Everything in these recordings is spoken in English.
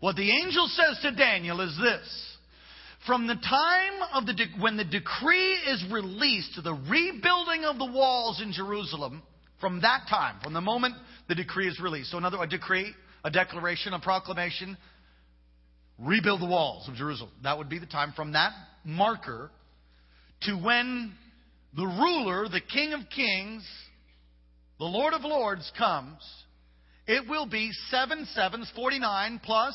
What the angel says to Daniel is this. From the time of the de- when the decree is released to the rebuilding of the walls in Jerusalem, from that time, from the moment the decree is released. So another a decree, a declaration, a proclamation, rebuild the walls of Jerusalem. That would be the time from that marker to when the ruler, the King of Kings, the Lord of Lords comes. It will be 7 sevens, 49 plus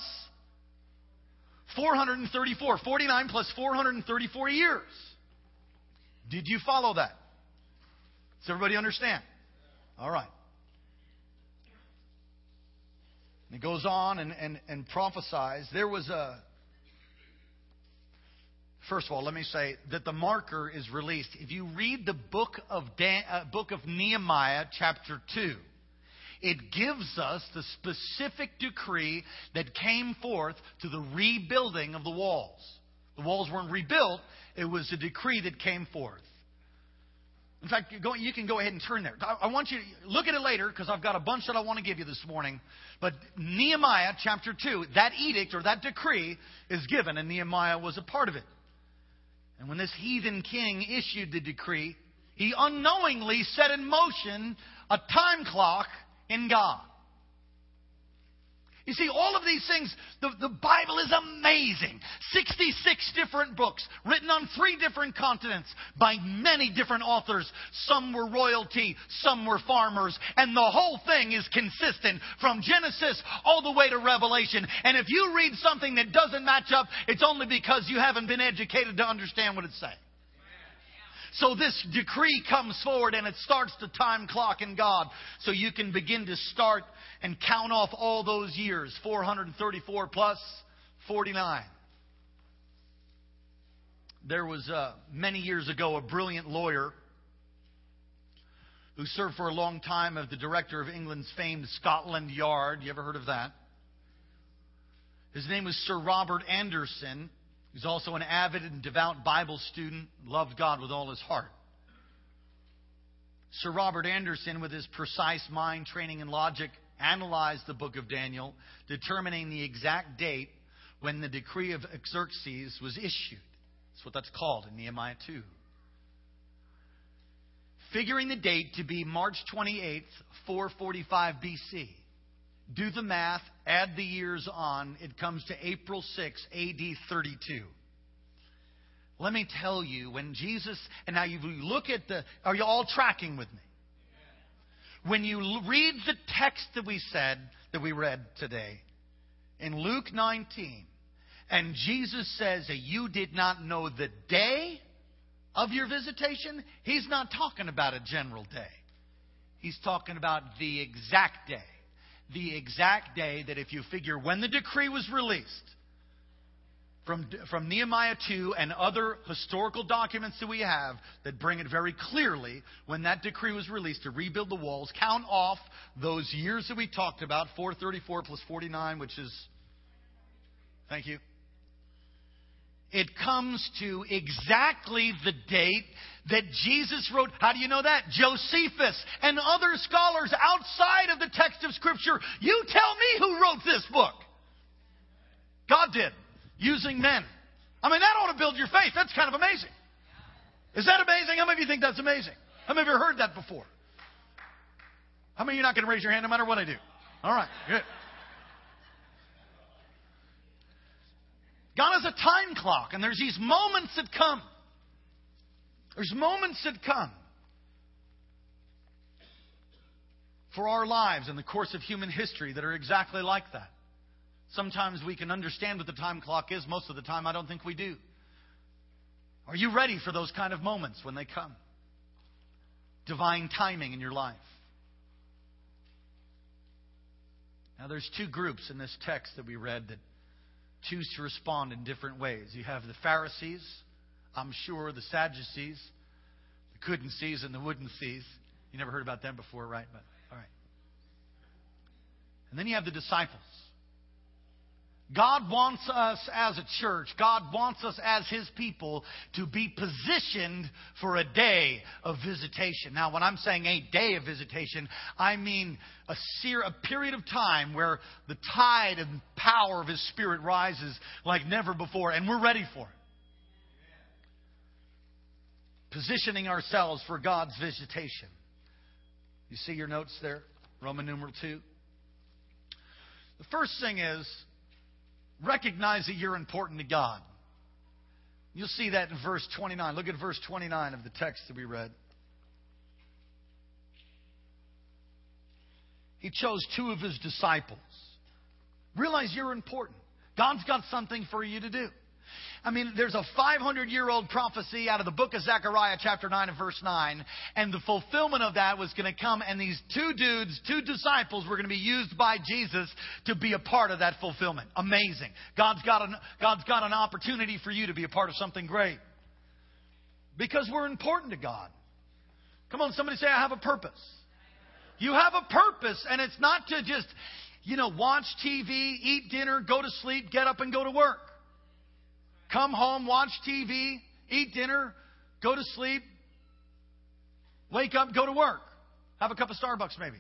434. 49 plus 434 years. Did you follow that? Does everybody understand? All right. it goes on and, and, and prophesies. There was a. First of all, let me say that the marker is released. If you read the book of, Dan, uh, book of Nehemiah, chapter 2, it gives us the specific decree that came forth to the rebuilding of the walls. The walls weren't rebuilt, it was a decree that came forth. In fact, you can go ahead and turn there. I want you to look at it later because I've got a bunch that I want to give you this morning. But Nehemiah chapter 2, that edict or that decree is given, and Nehemiah was a part of it. And when this heathen king issued the decree, he unknowingly set in motion a time clock in God. You see, all of these things, the, the Bible is amazing. 66 different books written on three different continents by many different authors. Some were royalty, some were farmers, and the whole thing is consistent from Genesis all the way to Revelation. And if you read something that doesn't match up, it's only because you haven't been educated to understand what it's saying. So this decree comes forward and it starts the time clock in God. So you can begin to start and count off all those years 434 plus 49. There was uh, many years ago a brilliant lawyer who served for a long time as the director of England's famed Scotland Yard. You ever heard of that? His name was Sir Robert Anderson. He's also an avid and devout Bible student, loved God with all his heart. Sir Robert Anderson, with his precise mind, training, and logic, analyzed the book of Daniel, determining the exact date when the decree of Xerxes was issued. That's what that's called in Nehemiah 2. Figuring the date to be March 28th, 445 BC. Do the math, add the years on, it comes to April 6, AD 32. Let me tell you, when Jesus, and now you look at the, are you all tracking with me? When you read the text that we said, that we read today, in Luke 19, and Jesus says that you did not know the day of your visitation, he's not talking about a general day. He's talking about the exact day the exact day that if you figure when the decree was released, from, from Nehemiah 2 and other historical documents that we have that bring it very clearly when that decree was released to rebuild the walls, count off those years that we talked about 434 plus 49, which is, thank you, it comes to exactly the date that Jesus wrote. How do you know that? Josephus and other scholars outside of the text of Scripture. You tell me who wrote this book. God did, using men. I mean, that ought to build your faith. That's kind of amazing. Is that amazing? How many of you think that's amazing? How many of you heard that before? How many of you are not going to raise your hand no matter what I do? All right, good. God has a time clock, and there's these moments that come. There's moments that come for our lives in the course of human history that are exactly like that. Sometimes we can understand what the time clock is. Most of the time, I don't think we do. Are you ready for those kind of moments when they come? Divine timing in your life. Now, there's two groups in this text that we read that choose to respond in different ways. You have the Pharisees, I'm sure, the Sadducees, the couldn't sees and the wouldn't sees. You never heard about them before, right? But all right. And then you have the disciples. God wants us as a church, God wants us as His people to be positioned for a day of visitation. Now, when I'm saying a day of visitation, I mean a, ser- a period of time where the tide and power of His Spirit rises like never before, and we're ready for it. Positioning ourselves for God's visitation. You see your notes there? Roman numeral 2. The first thing is recognize that you're important to God. You'll see that in verse 29. Look at verse 29 of the text that we read. He chose two of his disciples. Realize you're important. God's got something for you to do. I mean, there's a 500 year old prophecy out of the book of Zechariah, chapter 9 and verse 9, and the fulfillment of that was going to come, and these two dudes, two disciples, were going to be used by Jesus to be a part of that fulfillment. Amazing. God's got an, God's got an opportunity for you to be a part of something great. Because we're important to God. Come on, somebody say, I have a purpose. You have a purpose, and it's not to just, you know, watch TV, eat dinner, go to sleep, get up and go to work. Come home, watch TV, eat dinner, go to sleep, wake up, go to work. Have a cup of Starbucks, maybe.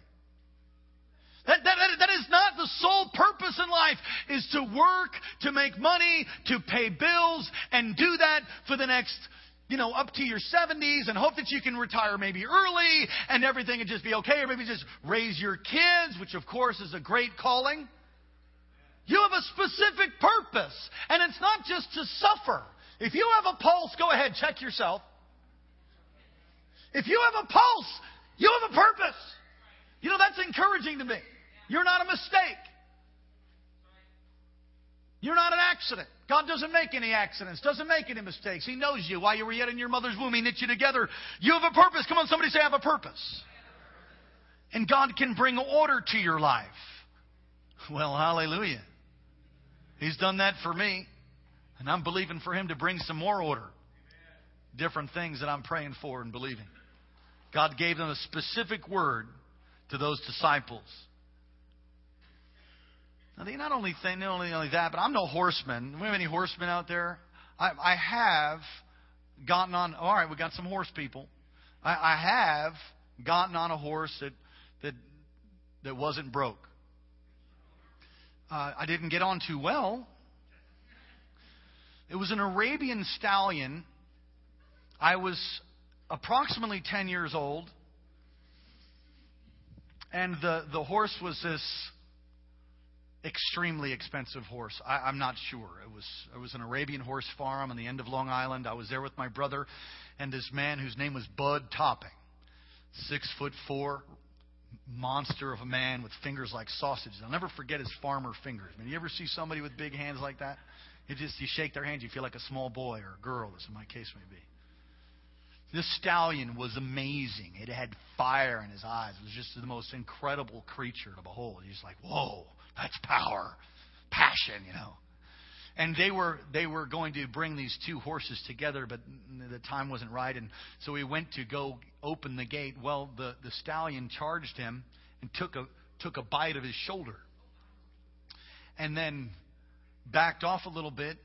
That, that, that is not the sole purpose in life, is to work, to make money, to pay bills, and do that for the next, you know, up to your 70s and hope that you can retire maybe early and everything would just be okay, or maybe just raise your kids, which of course is a great calling. You have a specific purpose. And it's not just to suffer. If you have a pulse, go ahead, check yourself. If you have a pulse, you have a purpose. You know, that's encouraging to me. You're not a mistake. You're not an accident. God doesn't make any accidents, doesn't make any mistakes. He knows you. While you were yet in your mother's womb, He knit you together. You have a purpose. Come on, somebody say, I have a purpose. And God can bring order to your life. Well, hallelujah. He's done that for me. And I'm believing for Him to bring some more order. Different things that I'm praying for and believing. God gave them a specific word to those disciples. Now, they not only think, not only, only that, but I'm no horseman. We have any horsemen out there? I, I have gotten on. All right, we got some horse people. I, I have gotten on a horse that that that wasn't broke uh, I didn't get on too well. It was an Arabian stallion. I was approximately 10 years old. And the, the horse was this extremely expensive horse. I, am not sure. It was it was an Arabian horse farm on the end of Long Island. I was there with my brother and this man whose name was Bud Topping, six foot four, monster of a man with fingers like sausages. I'll never forget his farmer fingers. I mean, you ever see somebody with big hands like that? You just you shake their hands, you feel like a small boy or a girl, as in my case may be. This stallion was amazing. It had fire in his eyes. It was just the most incredible creature to behold. He's like, whoa, that's power, passion, you know and they were they were going to bring these two horses together, but the time wasn't right, and so he went to go open the gate. Well, the the stallion charged him and took a took a bite of his shoulder, and then backed off a little bit.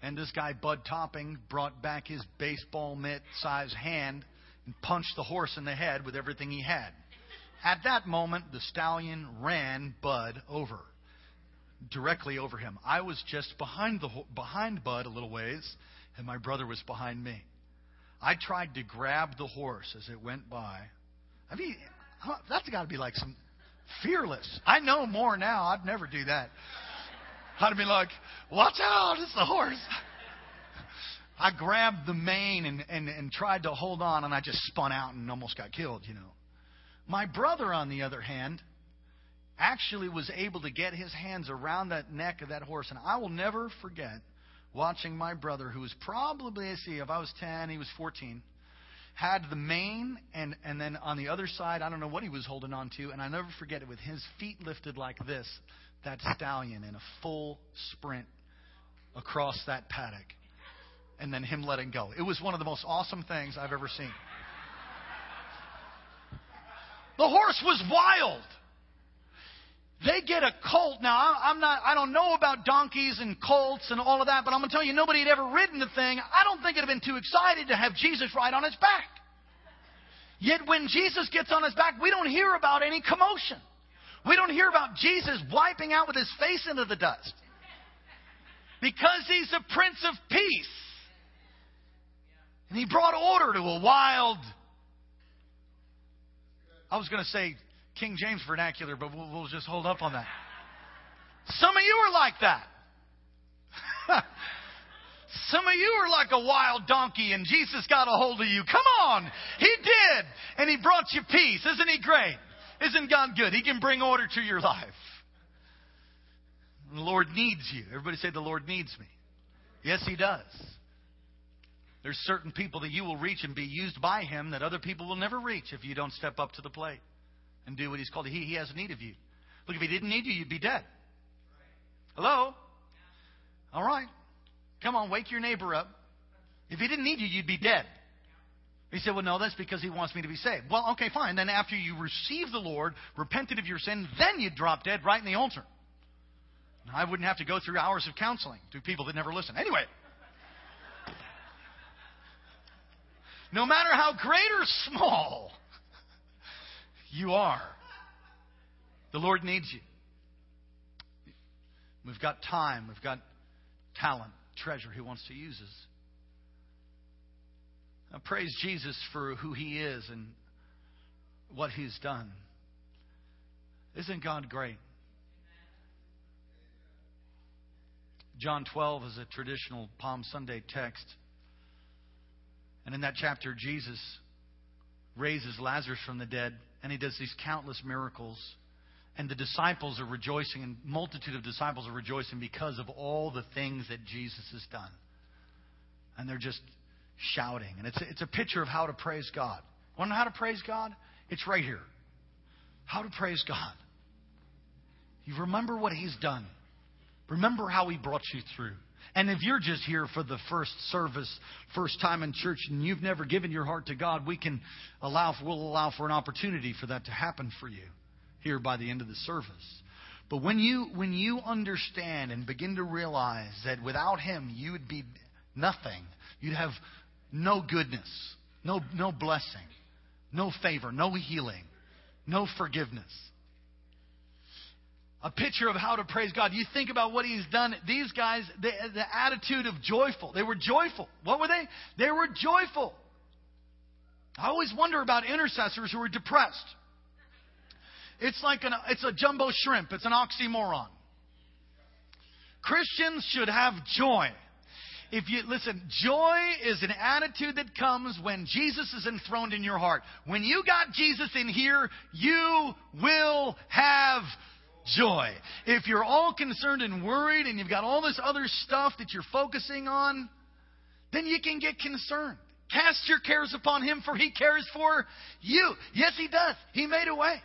And this guy Bud Topping brought back his baseball mitt size hand and punched the horse in the head with everything he had. At that moment, the stallion ran Bud over directly over him. I was just behind the behind Bud a little ways, and my brother was behind me. I tried to grab the horse as it went by. I mean, that's got to be like some fearless. I know more now. I'd never do that. I'd be like, "Watch out! It's the horse." I grabbed the mane and, and, and tried to hold on, and I just spun out and almost got killed, you know. My brother, on the other hand, actually was able to get his hands around that neck of that horse. And I will never forget watching my brother, who was probably, see, if I was 10, he was 14, had the mane, and, and then on the other side, I don't know what he was holding on to, and I never forget it, with his feet lifted like this, that stallion in a full sprint across that paddock, and then him letting go. It was one of the most awesome things I've ever seen. The horse was wild. They get a colt. Now, I'm not, I don't know about donkeys and colts and all of that, but I'm going to tell you, nobody had ever ridden the thing. I don't think it'd have been too excited to have Jesus ride on its back. Yet when Jesus gets on his back, we don't hear about any commotion. We don't hear about Jesus wiping out with his face into the dust. Because he's a prince of peace. And he brought order to a wild. I was going to say King James vernacular, but we'll, we'll just hold up on that. Some of you are like that. Some of you are like a wild donkey and Jesus got a hold of you. Come on. He did. And He brought you peace. Isn't He great? Isn't God good? He can bring order to your life. The Lord needs you. Everybody say, The Lord needs me. Yes, He does. There's certain people that you will reach and be used by Him that other people will never reach if you don't step up to the plate and do what He's called. He, he has need of you. Look, if He didn't need you, you'd be dead. Hello? All right. Come on, wake your neighbor up. If He didn't need you, you'd be dead. He said, Well, no, that's because He wants me to be saved. Well, okay, fine. Then after you receive the Lord, repented of your sin, then you'd drop dead right in the altar. I wouldn't have to go through hours of counseling to people that never listen. Anyway. No matter how great or small you are, the Lord needs you. We've got time, we've got talent, treasure He wants to use us. Now, praise Jesus for who He is and what He's done. Isn't God great? John 12 is a traditional Palm Sunday text. And in that chapter, Jesus raises Lazarus from the dead, and he does these countless miracles. And the disciples are rejoicing, and multitude of disciples are rejoicing because of all the things that Jesus has done. And they're just shouting. And it's it's a picture of how to praise God. Want to know how to praise God? It's right here. How to praise God. You remember what He's done. Remember how He brought you through. And if you're just here for the first service, first time in church, and you've never given your heart to God, we can allow, we'll allow for an opportunity for that to happen for you here by the end of the service. But when you, when you understand and begin to realize that without Him, you would be nothing, you'd have no goodness, no, no blessing, no favor, no healing, no forgiveness a picture of how to praise God. You think about what He's done. These guys, the, attitude of joyful. They were joyful. What were they? They were joyful. I always wonder about intercessors who are depressed. It's like an, it's a jumbo shrimp. It's an oxymoron. Christians should have joy. If you listen, joy is an attitude that comes when Jesus is enthroned in your heart. When you got Jesus in here, you will have joy. If you're all concerned and worried and you've got all this other stuff that you're focusing on, then you can get concerned. Cast your cares upon Him, for He cares for you. Yes, He does. He made a way.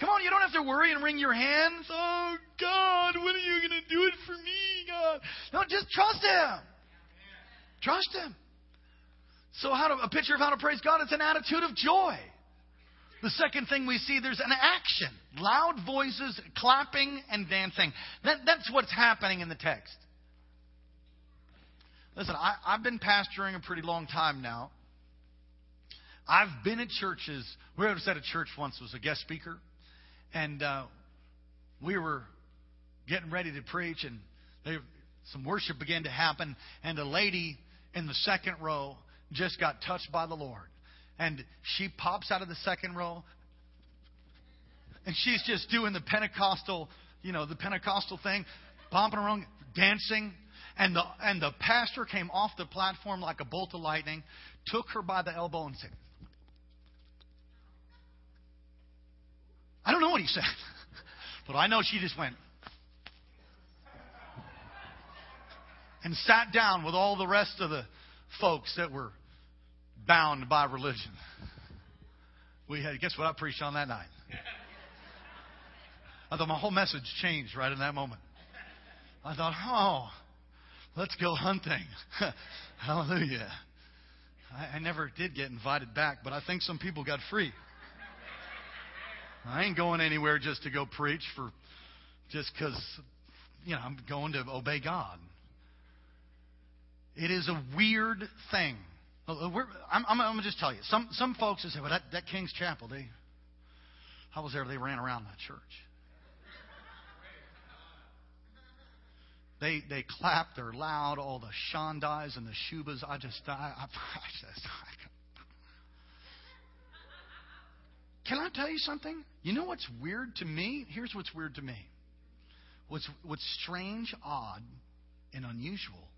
Come on, you don't have to worry and wring your hands. Oh, God, when are you going to do it for me, God? No, just trust Him. Trust Him. So, how to, a picture of how to praise God, it's an attitude of joy. The second thing we see, there's an action. Loud voices, clapping, and dancing. That, that's what's happening in the text. Listen, I, I've been pastoring a pretty long time now. I've been at churches. We were at a church once, was a guest speaker, and uh, we were getting ready to preach, and they, some worship began to happen, and a lady in the second row just got touched by the Lord and she pops out of the second row and she's just doing the Pentecostal, you know, the Pentecostal thing, bumping around, dancing. And the and the pastor came off the platform like a bolt of lightning, took her by the elbow and said, I don't know what he said, but I know she just went and sat down with all the rest of the folks that were bound by religion. We had, guess what I preached on that night? I thought my whole message changed right in that moment. I thought, oh, let's go hunting. Hallelujah. I, I never did get invited back, but I think some people got free. I ain't going anywhere just to go preach for just because, you know, I'm going to obey God. It is a weird thing. Uh, I'm, I'm, I'm to just tell you. Some, some folks say, well, that, that King's Chapel, they, I was there, they ran around that church. They, they clap, they're loud, all the shandais and the shubas. I just, I, I, I just, I, can I tell you something? You know what's weird to me? Here's what's weird to me. What's, what's strange, odd, and unusual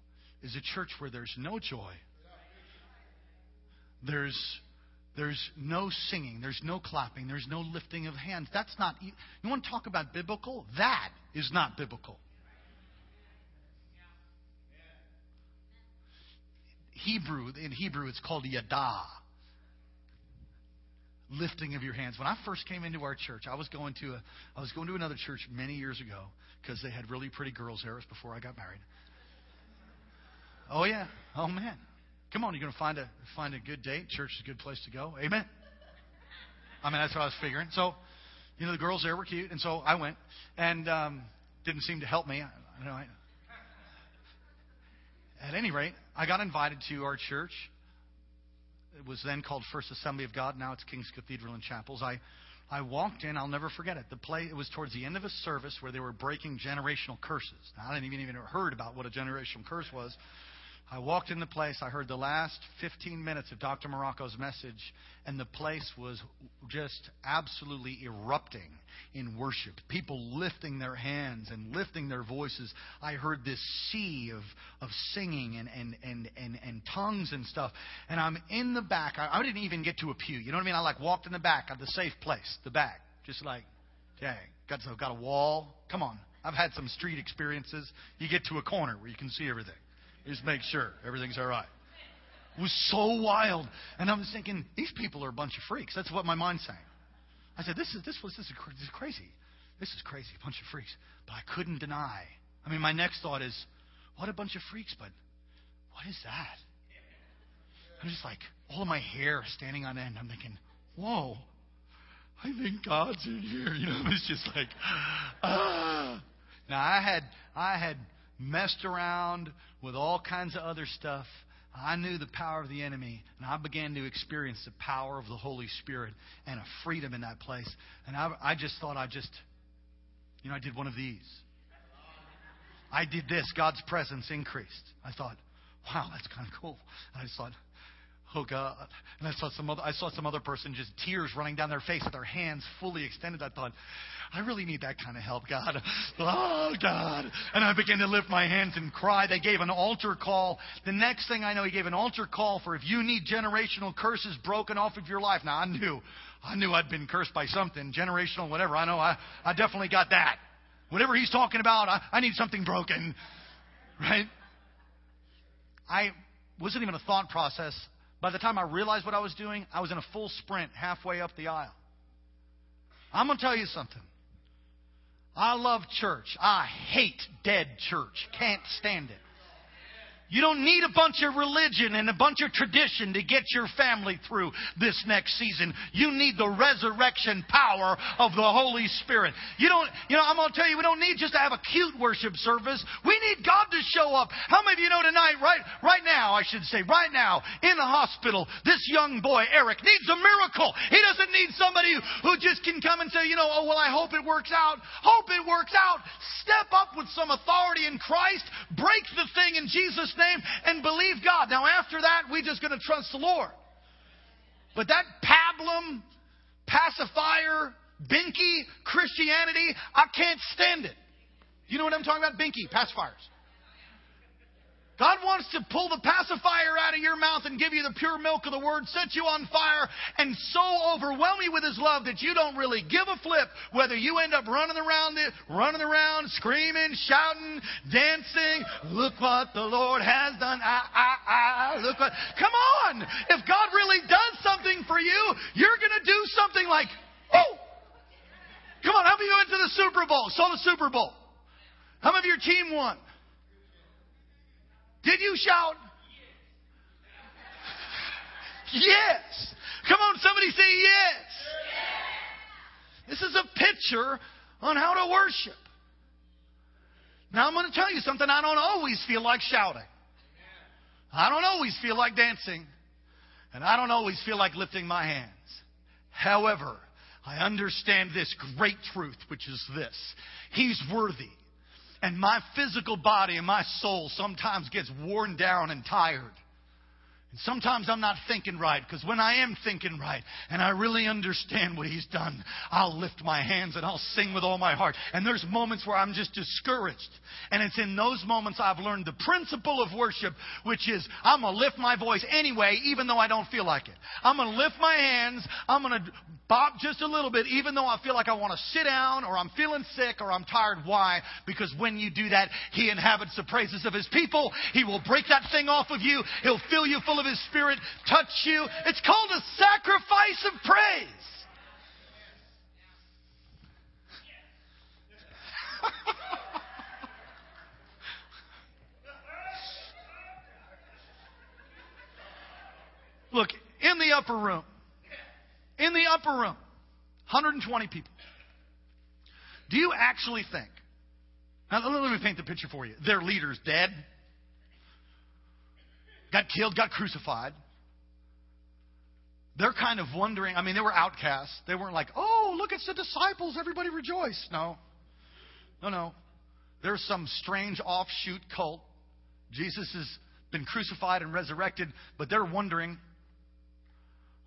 is a church where there's no joy. There's, there's no singing. There's no clapping. There's no lifting of hands. That's not. You want to talk about biblical? That is not biblical. Hebrew, in Hebrew, it's called yada lifting of your hands. When I first came into our church, I was going to a, I was going to another church many years ago because they had really pretty girls there. It was before I got married. Oh yeah. Oh man. Come on, you're going to find a find a good date. Church is a good place to go. Amen. I mean, that's what I was figuring. So, you know, the girls there were cute, and so I went, and um, didn't seem to help me. I, you know, I, at any rate, I got invited to our church it was then called First Assembly of God. Now it's King's Cathedral and Chapels. I, I walked in. I'll never forget it. The play. It was towards the end of a service where they were breaking generational curses. Now, I didn't even even heard about what a generational curse was. I walked in the place. I heard the last 15 minutes of Dr. Marocco's message, and the place was just absolutely erupting in worship. People lifting their hands and lifting their voices. I heard this sea of, of singing and, and, and, and, and tongues and stuff. And I'm in the back. I, I didn't even get to a pew. You know what I mean? I like walked in the back of the safe place, the back. Just like, dang, got, got a wall. Come on. I've had some street experiences. You get to a corner where you can see everything. Just make sure everything's all right. It was so wild. And I was thinking, these people are a bunch of freaks. That's what my mind's saying. I said, this is, this was, this is, this is crazy. This is crazy. A bunch of freaks. But I couldn't deny. I mean, my next thought is, what a bunch of freaks, but what is that? I'm just like, all of my hair standing on end. I'm thinking, whoa, I think God's in here. You know, it's just like, ah. Now I had, I had messed around with all kinds of other stuff. I knew the power of the enemy, and I began to experience the power of the Holy Spirit and a freedom in that place. And I, I just thought I just, you know, I did one of these. I did this. God's presence increased. I thought, wow, that's kind of cool. And I just thought, oh God. And I saw some other, I saw some other person just tears running down their face with their hands fully extended. I thought, I really need that kind of help, God. Oh, God. And I began to lift my hands and cry. They gave an altar call. The next thing I know, he gave an altar call for if you need generational curses broken off of your life. Now, I knew, I knew I'd been cursed by something, generational, whatever. I know I, I definitely got that. Whatever he's talking about, I, I need something broken. Right? I wasn't even a thought process. By the time I realized what I was doing, I was in a full sprint halfway up the aisle. I'm going to tell you something. I love church. I hate dead church. Can't stand it. You don't need a bunch of religion and a bunch of tradition to get your family through this next season. You need the resurrection power of the Holy Spirit. You don't, you know, I'm going to tell you, we don't need just to have a cute worship service. We need God to show up. How many of you know tonight, right, right now, I should say, right now, in the hospital, this young boy, Eric, needs a miracle. He doesn't need somebody who just can come and say, you know, oh, well, I hope it works out. Hope it works out. Step up with some authority in Christ. Break the thing in Jesus' name and believe God. Now, after that, we're just going to trust the Lord. But that pablum, pacifier, binky Christianity, I can't stand it. You know what I'm talking about? Binky, pacifiers. God wants to pull the pacifier out of your mouth and give you the pure milk of the word, set you on fire, and so overwhelm you with his love that you don't really give a flip whether you end up running around, running around, screaming, shouting, dancing. Look what the Lord has done. Ah, ah, ah. Look what. Come on! If God really does something for you, you're going to do something like, oh! Come on, how many of you went to the Super Bowl? Saw the Super Bowl? How many of your team won? Did you shout? Yes. Come on, somebody say yes. This is a picture on how to worship. Now I'm going to tell you something. I don't always feel like shouting. I don't always feel like dancing. And I don't always feel like lifting my hands. However, I understand this great truth, which is this. He's worthy. And my physical body and my soul sometimes gets worn down and tired. And sometimes I'm not thinking right because when I am thinking right and I really understand what He's done, I'll lift my hands and I'll sing with all my heart. And there's moments where I'm just discouraged. And it's in those moments I've learned the principle of worship, which is I'm going to lift my voice anyway, even though I don't feel like it. I'm going to lift my hands. I'm going to bop just a little bit, even though I feel like I want to sit down or I'm feeling sick or I'm tired. Why? Because when you do that, He inhabits the praises of His people. He will break that thing off of you. He'll fill you full of His Spirit, touch you. It's called a sacrifice of praise. Look, in the upper room, in the upper room, 120 people. Do you actually think, now let me paint the picture for you. Their leader's dead, got killed, got crucified. They're kind of wondering, I mean, they were outcasts. They weren't like, oh, look, it's the disciples, everybody rejoice. No. No, no. There's some strange offshoot cult. Jesus has been crucified and resurrected, but they're wondering,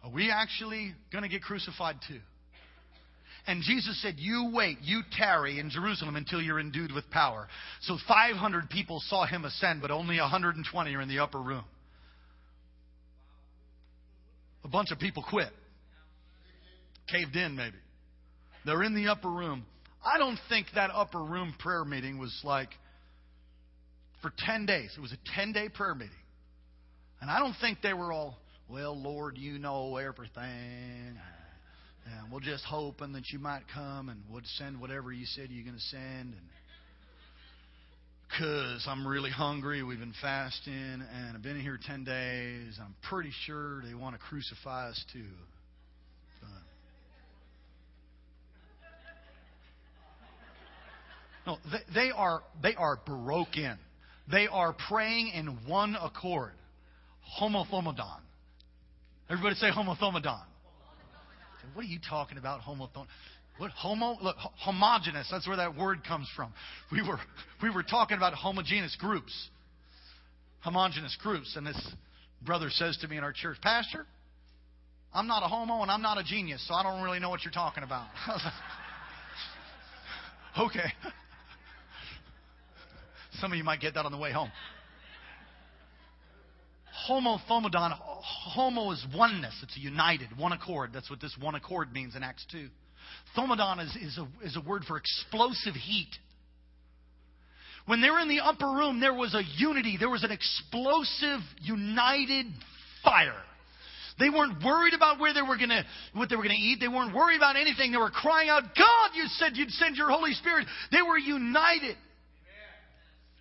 are we actually going to get crucified too? And Jesus said, You wait, you tarry in Jerusalem until you're endued with power. So 500 people saw him ascend, but only 120 are in the upper room. A bunch of people quit. Caved in, maybe. They're in the upper room. I don't think that upper room prayer meeting was like for 10 days. It was a 10 day prayer meeting. And I don't think they were all, well, Lord, you know everything. And we're just hoping that you might come and would send whatever you said you're going to send. And because I'm really hungry, we've been fasting, and I've been here 10 days. I'm pretty sure they want to crucify us too. No, they, they are they are broken. They are praying in one accord. Homothumadon. Everybody say homothumadon. What are you talking about, homothumadon? What homo? Look, homogenous. That's where that word comes from. We were we were talking about homogeneous groups, homogenous groups, and this brother says to me in our church, Pastor, I'm not a homo and I'm not a genius, so I don't really know what you're talking about. okay. Some of you might get that on the way home. Homothumadon, homo is oneness. It's a united, one accord. That's what this one accord means in Acts 2. Thumadon is, is, a, is a word for explosive heat. When they were in the upper room, there was a unity. There was an explosive, united fire. They weren't worried about where they were to, what they were going to eat. They weren't worried about anything. They were crying out, God, you said you'd send your Holy Spirit. They were united.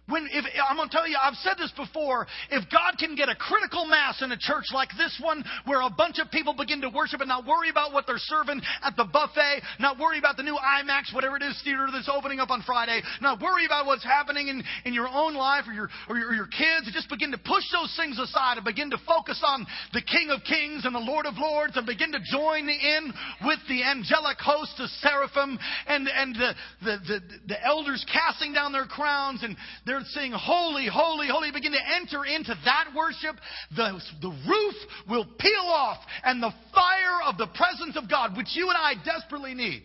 When, if, I'm going to tell you, I've said this before. If God can get a critical mass in a church like this one, where a bunch of people begin to worship and not worry about what they're serving at the buffet, not worry about the new IMAX, whatever it is, theater that's opening up on Friday, not worry about what's happening in, in your own life or your, or your, or your kids, just begin to push those things aside and begin to focus on the King of Kings and the Lord of Lords and begin to join in with the angelic host of seraphim and, and the, the, the, the elders casting down their crowns and their they're saying, Holy, holy, holy, begin to enter into that worship, the, the roof will peel off and the fire of the presence of God, which you and I desperately need,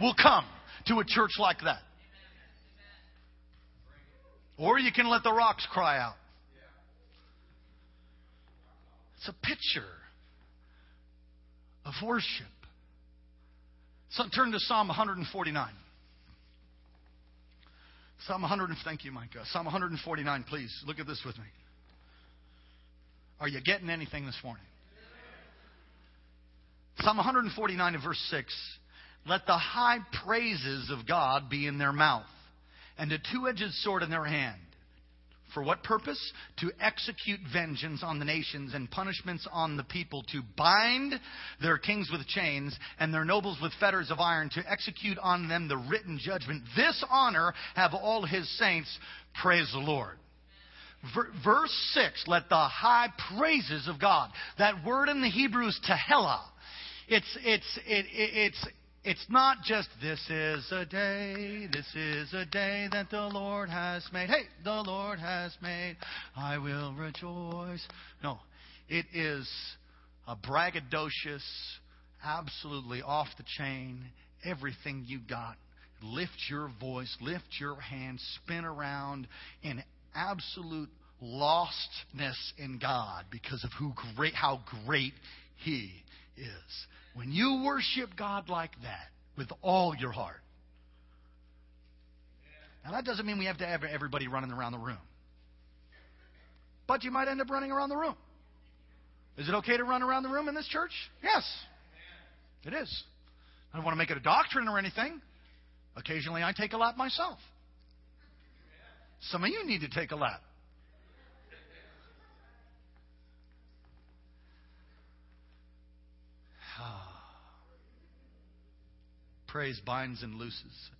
will come to a church like that. Or you can let the rocks cry out. It's a picture of worship. So turn to Psalm 149. Psalm 100, thank you, Micah. Psalm 149, please. Look at this with me. Are you getting anything this morning? Psalm 149 and verse 6. Let the high praises of God be in their mouth, and a two edged sword in their hand, For what purpose? To execute vengeance on the nations and punishments on the people, to bind their kings with chains and their nobles with fetters of iron, to execute on them the written judgment. This honor have all his saints. Praise the Lord. Verse 6, let the high praises of God. That word in the Hebrew is tehillah. It's, it's, it, it's, it's not just, this is a day, this is a day that the Lord has made. Hey, the Lord has made, I will rejoice. No, it is a braggadocious, absolutely off the chain, everything you got. Lift your voice, lift your hands, spin around in absolute lostness in God because of who great, how great He is. When you worship God like that with all your heart, now that doesn't mean we have to have everybody running around the room. But you might end up running around the room. Is it okay to run around the room in this church? Yes. It is. I don't want to make it a doctrine or anything. Occasionally I take a lap myself. Some of you need to take a lap. Praise binds and looses.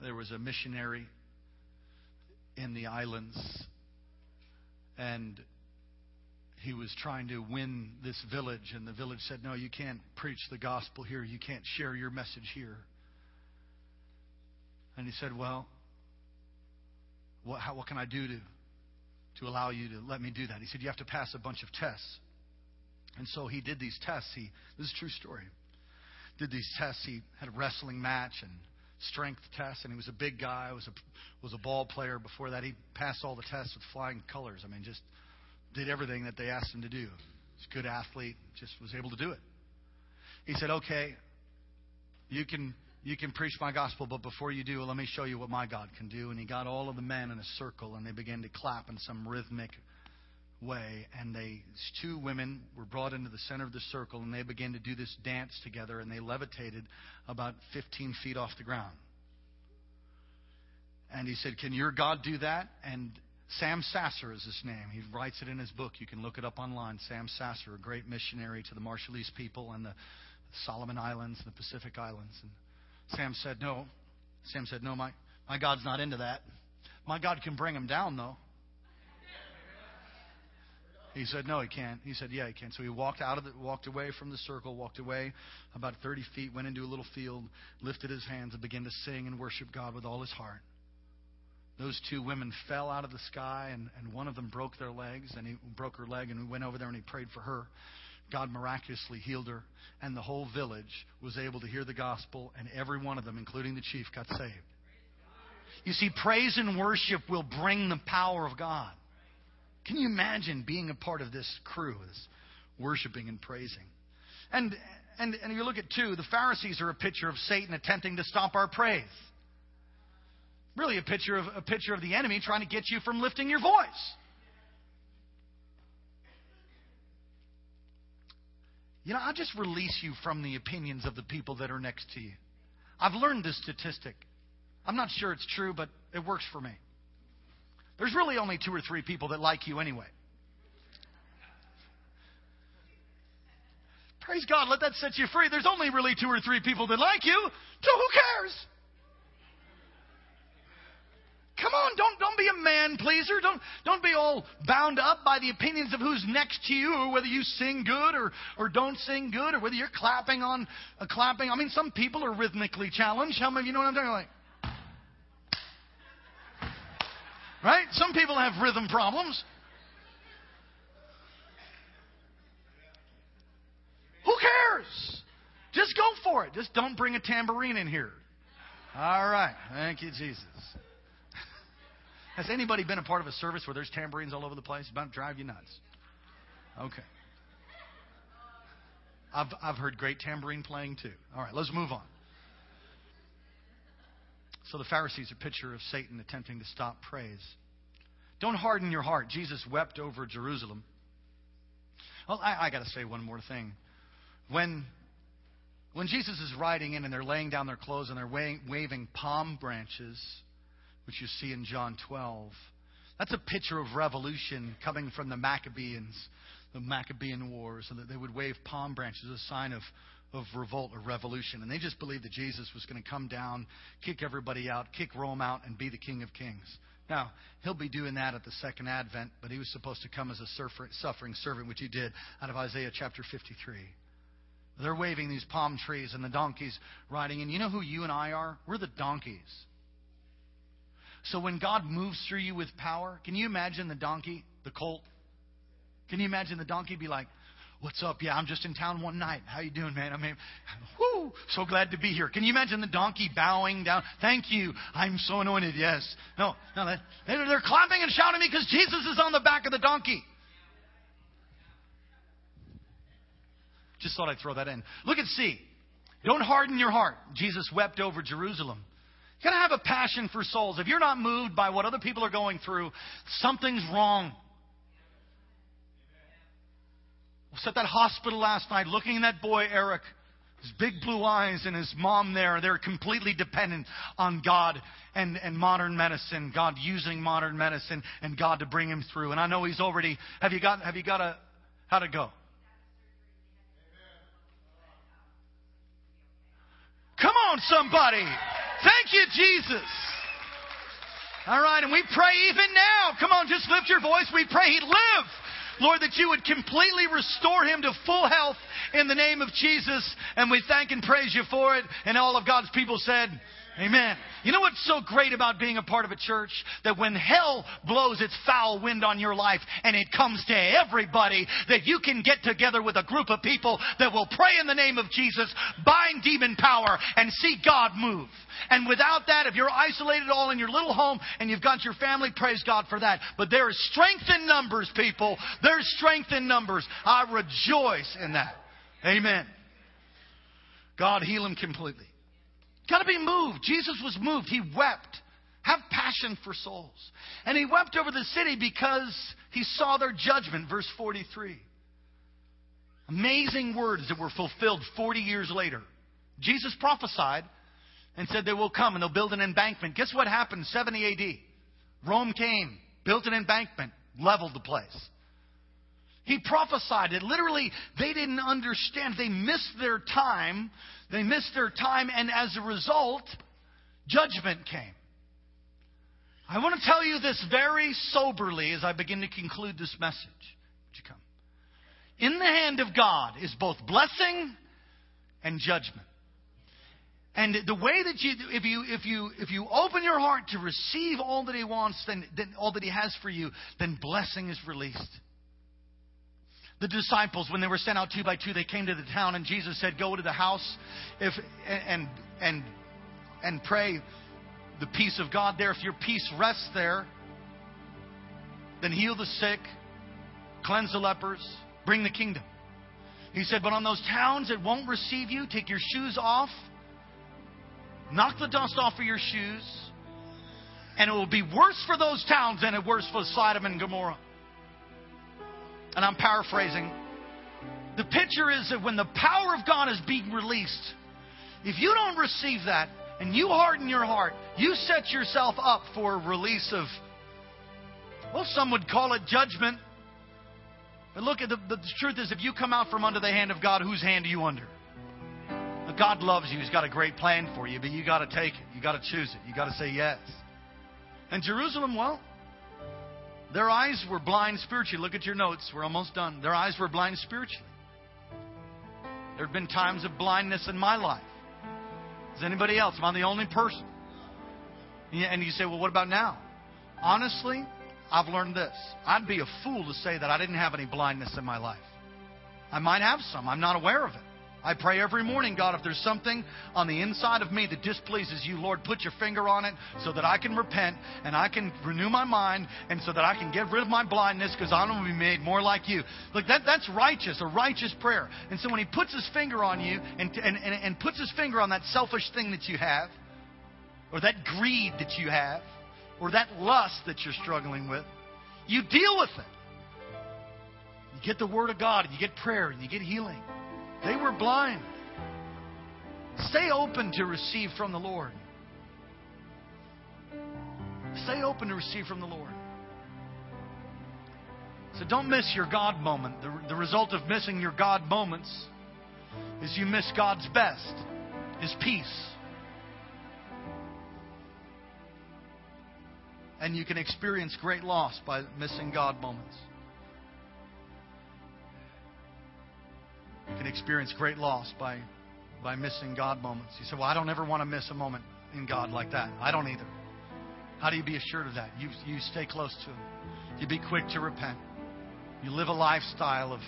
There was a missionary in the islands, and he was trying to win this village, and the village said, No, you can't preach the gospel here. You can't share your message here. And he said, Well, what, how, what can I do to, to allow you to let me do that? He said, You have to pass a bunch of tests. And so he did these tests. He, this is a true story did these tests. He had a wrestling match and strength tests, and he was a big guy. Was a was a ball player before that. He passed all the tests with flying colors. I mean, just did everything that they asked him to do. He's a good athlete. Just was able to do it. He said, "Okay, you can you can preach my gospel, but before you do, let me show you what my God can do." And he got all of the men in a circle, and they began to clap in some rhythmic way, and they two women were brought into the center of the circle, and they began to do this dance together, and they levitated about 15 feet off the ground. And he said, "Can your God do that?" And Sam Sasser is his name. He writes it in his book. You can look it up online. Sam Sasser, a great missionary to the Marshallese people and the Solomon Islands and the Pacific Islands. And Sam said, "No." Sam said, "No, my my God's not into that. My God can bring him down, though." He said, No, he can't. He said, Yeah, he can. So he walked out of the, walked away from the circle, walked away about 30 feet, went into a little field, lifted his hands, and began to sing and worship God with all his heart. Those two women fell out of the sky, and, and one of them broke their legs, and he broke her leg, and we went over there and he prayed for her. God miraculously healed her, and the whole village was able to hear the gospel, and every one of them, including the chief, got saved. You see, praise and worship will bring the power of God. Can you imagine being a part of this crew, this worshiping and praising? And, and, and you look at two, the Pharisees are a picture of Satan attempting to stop our praise. Really a picture of a picture of the enemy trying to get you from lifting your voice. You know, I'll just release you from the opinions of the people that are next to you. I've learned this statistic. I'm not sure it's true, but it works for me. There's really only two or three people that like you anyway. Praise God, let that set you free. There's only really two or three people that like you, so who cares? Come on, don't don't be a man pleaser. Don't don't be all bound up by the opinions of who's next to you, or whether you sing good or or don't sing good, or whether you're clapping on uh, clapping. I mean, some people are rhythmically challenged. How many of you know what I'm talking about? Right? Some people have rhythm problems. Who cares? Just go for it. Just don't bring a tambourine in here. All right. Thank you, Jesus. Has anybody been a part of a service where there's tambourines all over the place? About to drive you nuts. Okay. I've, I've heard great tambourine playing too. All right, let's move on. So the Pharisees are a picture of Satan attempting to stop praise. Don't harden your heart. Jesus wept over Jerusalem. Well, I, I got to say one more thing. When, when Jesus is riding in and they're laying down their clothes and they're waving palm branches, which you see in John 12. That's a picture of revolution coming from the Maccabees, the Maccabean Wars, and that they would wave palm branches as a sign of, of revolt or revolution. And they just believed that Jesus was going to come down, kick everybody out, kick Rome out, and be the King of Kings. Now, he'll be doing that at the second advent, but he was supposed to come as a suffering servant, which he did out of Isaiah chapter 53. They're waving these palm trees and the donkeys riding. And you know who you and I are? We're the donkeys. So when God moves through you with power, can you imagine the donkey, the colt? Can you imagine the donkey be like, What's up? Yeah, I'm just in town one night. How you doing, man? I mean, whoo, so glad to be here. Can you imagine the donkey bowing down? Thank you. I'm so anointed. Yes. No, no, they're, they're clapping and shouting me because Jesus is on the back of the donkey. Just thought I'd throw that in. Look at C. Don't harden your heart. Jesus wept over Jerusalem. You gotta have a passion for souls. If you're not moved by what other people are going through, something's wrong. I was at that hospital last night looking at that boy, Eric, his big blue eyes and his mom there. They're completely dependent on God and, and modern medicine, God using modern medicine and God to bring him through. And I know he's already, have you got, have you got a, how to go? Come on, somebody. Thank you, Jesus. All right, and we pray even now. Come on, just lift your voice. We pray he'd live. Lord, that you would completely restore him to full health in the name of Jesus. And we thank and praise you for it. And all of God's people said, Amen. You know what's so great about being a part of a church? That when hell blows its foul wind on your life and it comes to everybody, that you can get together with a group of people that will pray in the name of Jesus, bind demon power, and see God move. And without that, if you're isolated all in your little home and you've got your family, praise God for that. But there is strength in numbers, people. There's strength in numbers. I rejoice in that. Amen. God heal him completely. Got to be moved. Jesus was moved. He wept. Have passion for souls. And he wept over the city because he saw their judgment. Verse 43. Amazing words that were fulfilled 40 years later. Jesus prophesied and said they will come and they'll build an embankment. Guess what happened 70 AD? Rome came, built an embankment, leveled the place. He prophesied it. Literally, they didn't understand. They missed their time. They missed their time, and as a result, judgment came. I want to tell you this very soberly as I begin to conclude this message. Would you come? In the hand of God is both blessing and judgment. And the way that you, if you, if you, if you open your heart to receive all that He wants, then, then all that He has for you, then blessing is released. The disciples, when they were sent out two by two, they came to the town, and Jesus said, "Go to the house, if and and and pray the peace of God there. If your peace rests there, then heal the sick, cleanse the lepers, bring the kingdom." He said, "But on those towns that won't receive you, take your shoes off, knock the dust off of your shoes, and it will be worse for those towns than it was for Sodom and Gomorrah." And I'm paraphrasing. The picture is that when the power of God is being released, if you don't receive that and you harden your heart, you set yourself up for a release of, well, some would call it judgment. But look at the, the, the truth is, if you come out from under the hand of God, whose hand are you under? God loves you. He's got a great plan for you, but you got to take it. You got to choose it. You got to say yes. And Jerusalem, well, their eyes were blind spiritually. Look at your notes. We're almost done. Their eyes were blind spiritually. There have been times of blindness in my life. Is anybody else? Am I the only person? And you say, well, what about now? Honestly, I've learned this. I'd be a fool to say that I didn't have any blindness in my life. I might have some. I'm not aware of it. I pray every morning, God, if there's something on the inside of me that displeases you, Lord, put your finger on it so that I can repent and I can renew my mind and so that I can get rid of my blindness because I want to be made more like you. Look, that, that's righteous, a righteous prayer. And so when he puts his finger on you and, and, and, and puts his finger on that selfish thing that you have, or that greed that you have, or that lust that you're struggling with, you deal with it. You get the Word of God, and you get prayer, and you get healing. They were blind. Stay open to receive from the Lord. Stay open to receive from the Lord. So don't miss your God moment. The, the result of missing your God moments is you miss God's best, His peace. And you can experience great loss by missing God moments. Can experience great loss by, by missing God moments. You say, Well, I don't ever want to miss a moment in God like that. I don't either. How do you be assured of that? You, you stay close to Him. You be quick to repent. You live a lifestyle of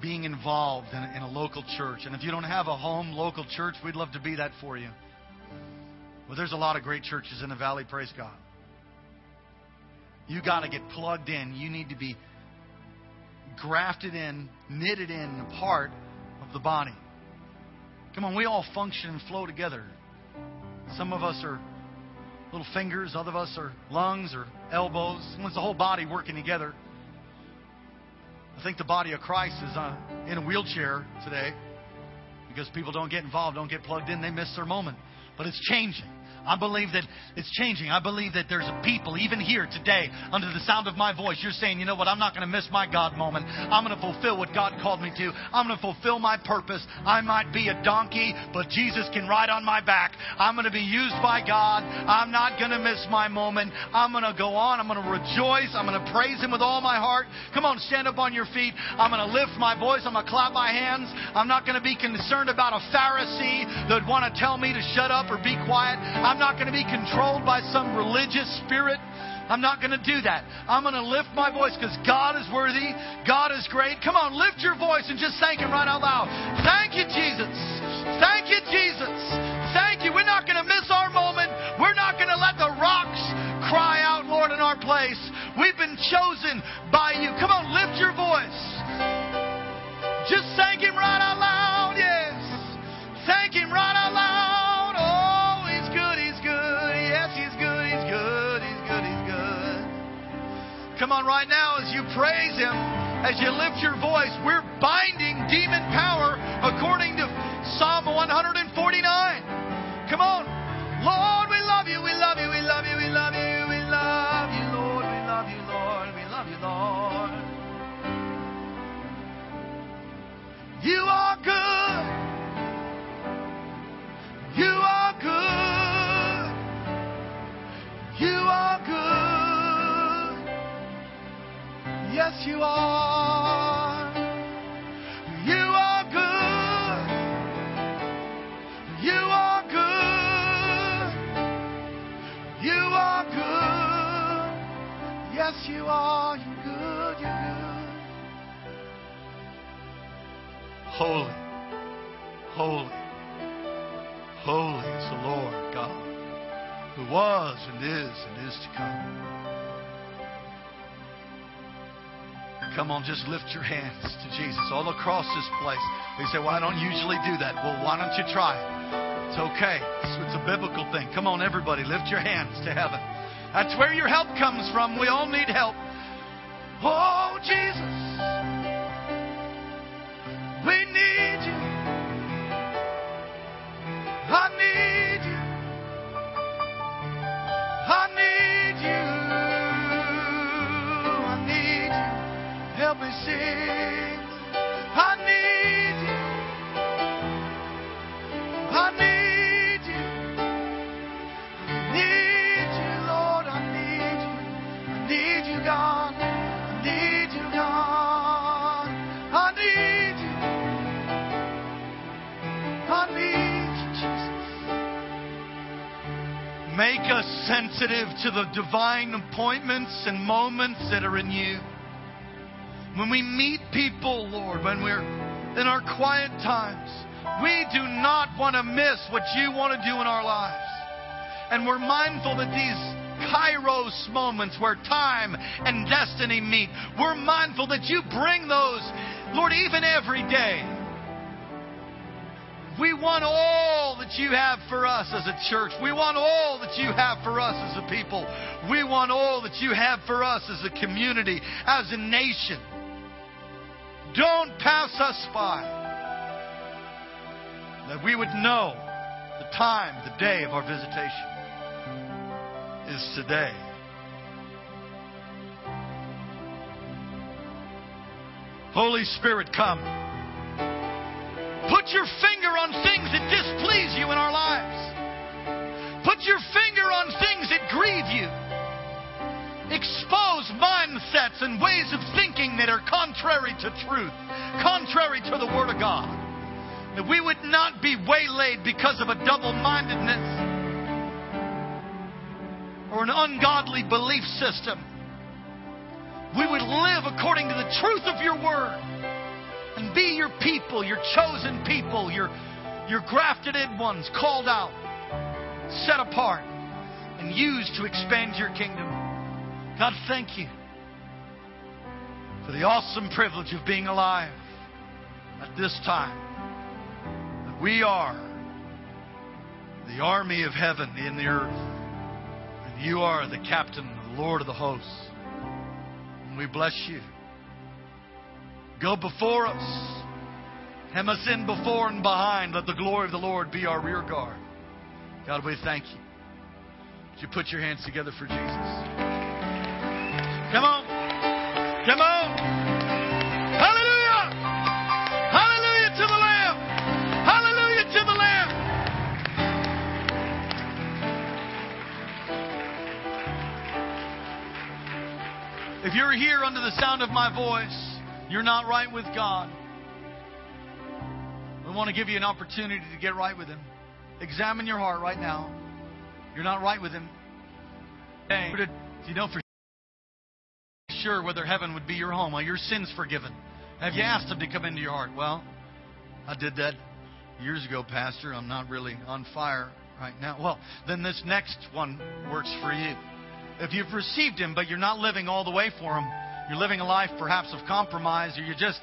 being involved in a, in a local church. And if you don't have a home local church, we'd love to be that for you. Well, there's a lot of great churches in the valley, praise God. You got to get plugged in. You need to be grafted in, knitted in, a part the body. Come on, we all function and flow together. Some of us are little fingers, other of us are lungs or elbows. It's the whole body working together. I think the body of Christ is uh, in a wheelchair today because people don't get involved, don't get plugged in, they miss their moment. But it's changing. I believe that it's changing. I believe that there's a people, even here today, under the sound of my voice, you're saying, you know what, I'm not going to miss my God moment. I'm going to fulfill what God called me to. I'm going to fulfill my purpose. I might be a donkey, but Jesus can ride on my back. I'm going to be used by God. I'm not going to miss my moment. I'm going to go on. I'm going to rejoice. I'm going to praise Him with all my heart. Come on, stand up on your feet. I'm going to lift my voice. I'm going to clap my hands. I'm not going to be concerned about a Pharisee that want to tell me to shut up or be quiet. I'm not going to be controlled by some religious spirit. I'm not going to do that. I'm going to lift my voice because God is worthy. God is great. Come on, lift your voice and just thank Him right out loud. Thank you, Jesus. Thank you, Jesus. Thank you. We're not going to miss our moment. We're not going to let the rocks cry out, Lord, in our place. We've been chosen by you. Come on, lift your voice. Just thank Him right out Come on, right now, as you praise Him, as you lift your voice, we're binding demon power according to Psalm 149. Holy, holy, holy is the Lord God, who was and is and Come on, just lift your hands to Jesus all across this place. They say, Well, I don't usually do that. Well, why don't you try it? It's okay. It's, it's a biblical thing. Come on, everybody, lift your hands to heaven. That's where your help comes from. We all need help. Oh, Jesus. To the divine appointments and moments that are in you. When we meet people, Lord, when we're in our quiet times, we do not want to miss what you want to do in our lives. And we're mindful that these kairos moments where time and destiny meet, we're mindful that you bring those, Lord, even every day. We want all that you have for us as a church. We want all that you have for us as a people. We want all that you have for us as a community, as a nation. Don't pass us by. That we would know the time, the day of our visitation is today. Holy Spirit, come. Put your finger that displease you in our lives. Put your finger on things that grieve you. Expose mindsets and ways of thinking that are contrary to truth, contrary to the Word of God. That we would not be waylaid because of a double mindedness or an ungodly belief system. We would live according to the truth of your Word and be your people, your chosen people, your, your grafted in ones, called out, set apart, and used to expand your kingdom. God, thank you for the awesome privilege of being alive at this time. That we are the army of heaven in the earth, and you are the captain, the Lord of the hosts. And we bless you. Go before us. Hem us in before and behind. Let the glory of the Lord be our rear guard. God, we thank you. Would you put your hands together for Jesus? Come on. Come on. Hallelujah. Hallelujah to the Lamb. Hallelujah to the Lamb. If you're here under the sound of my voice, you're not right with God. We want to give you an opportunity to get right with Him. Examine your heart right now. You're not right with Him. Hey, you know for sure whether heaven would be your home. Are your sins forgiven? Have you asked Him to come into your heart? Well, I did that years ago, Pastor. I'm not really on fire right now. Well, then this next one works for you. If you've received Him, but you're not living all the way for Him, you're living a life perhaps of compromise, or you're just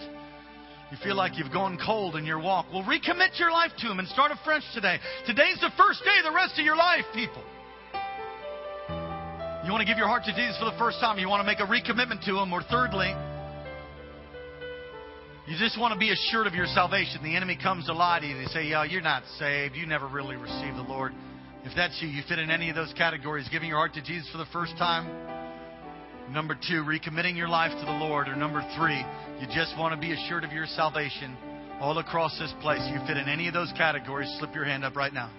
you feel like you've gone cold in your walk. Well, recommit your life to Him and start afresh today. Today's the first day of the rest of your life, people. You want to give your heart to Jesus for the first time. You want to make a recommitment to Him. Or thirdly, you just want to be assured of your salvation. The enemy comes to lie to you. And they say, "Yeah, you're not saved. You never really received the Lord." If that's you, you fit in any of those categories. Giving your heart to Jesus for the first time. Number two, recommitting your life to the Lord. Or number three, you just want to be assured of your salvation. All across this place, you fit in any of those categories. Slip your hand up right now.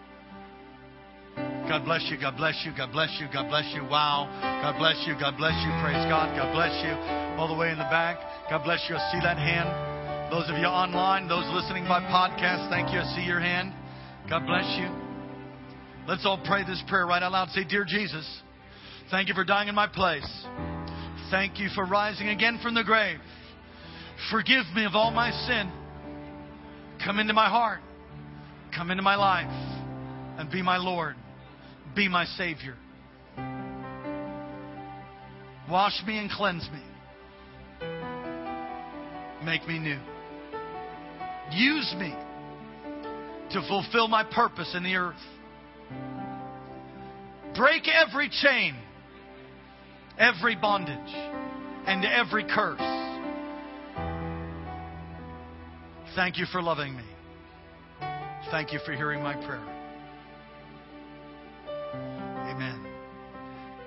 God bless you. God bless you. God bless you. God bless you. Wow. God bless you. God bless you. Praise God. God bless you. All the way in the back. God bless you. I see that hand. Those of you online, those listening by podcast, thank you. I see your hand. God bless you. Let's all pray this prayer right out loud. Say, Dear Jesus, thank you for dying in my place. Thank you for rising again from the grave. Forgive me of all my sin. Come into my heart. Come into my life. And be my Lord be my Savior. Wash me and cleanse me. Make me new. Use me to fulfill my purpose in the earth. Break every chain, every bondage, and every curse. Thank you for loving me. Thank you for hearing my prayer. Amen.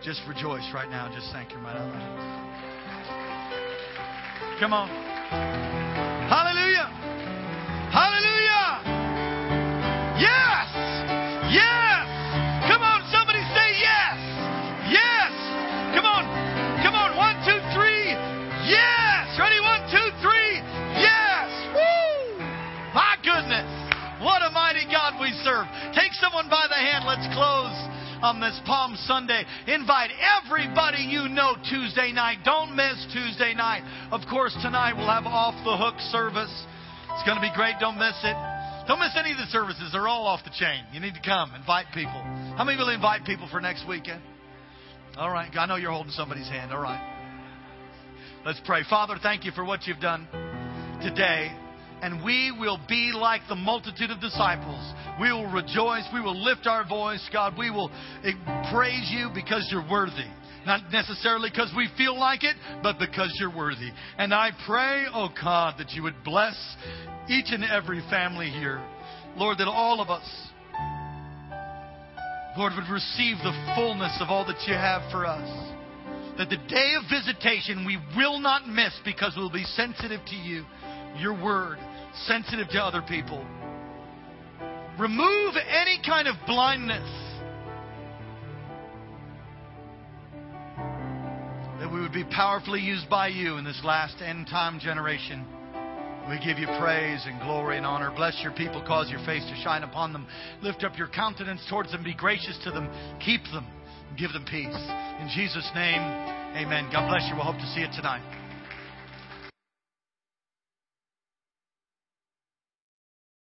Just rejoice right now. Just thank Him right out. Come on. On this Palm Sunday. Invite everybody you know Tuesday night. Don't miss Tuesday night. Of course, tonight we'll have off the hook service. It's going to be great. Don't miss it. Don't miss any of the services. They're all off the chain. You need to come. Invite people. How many will invite people for next weekend? All right. I know you're holding somebody's hand. All right. Let's pray. Father, thank you for what you've done today and we will be like the multitude of disciples. We will rejoice. We will lift our voice. God, we will eh, praise you because you're worthy. Not necessarily because we feel like it, but because you're worthy. And I pray, oh God, that you would bless each and every family here. Lord, that all of us, Lord, would receive the fullness of all that you have for us. that the day of visitation we will not miss because we'll be sensitive to you, your word, sensitive to other people. Remove any kind of blindness. That we would be powerfully used by you in this last end time generation. We give you praise and glory and honor. Bless your people, cause your face to shine upon them. Lift up your countenance towards them, be gracious to them, keep them, give them peace. In Jesus' name, amen. God bless you. We'll hope to see you tonight.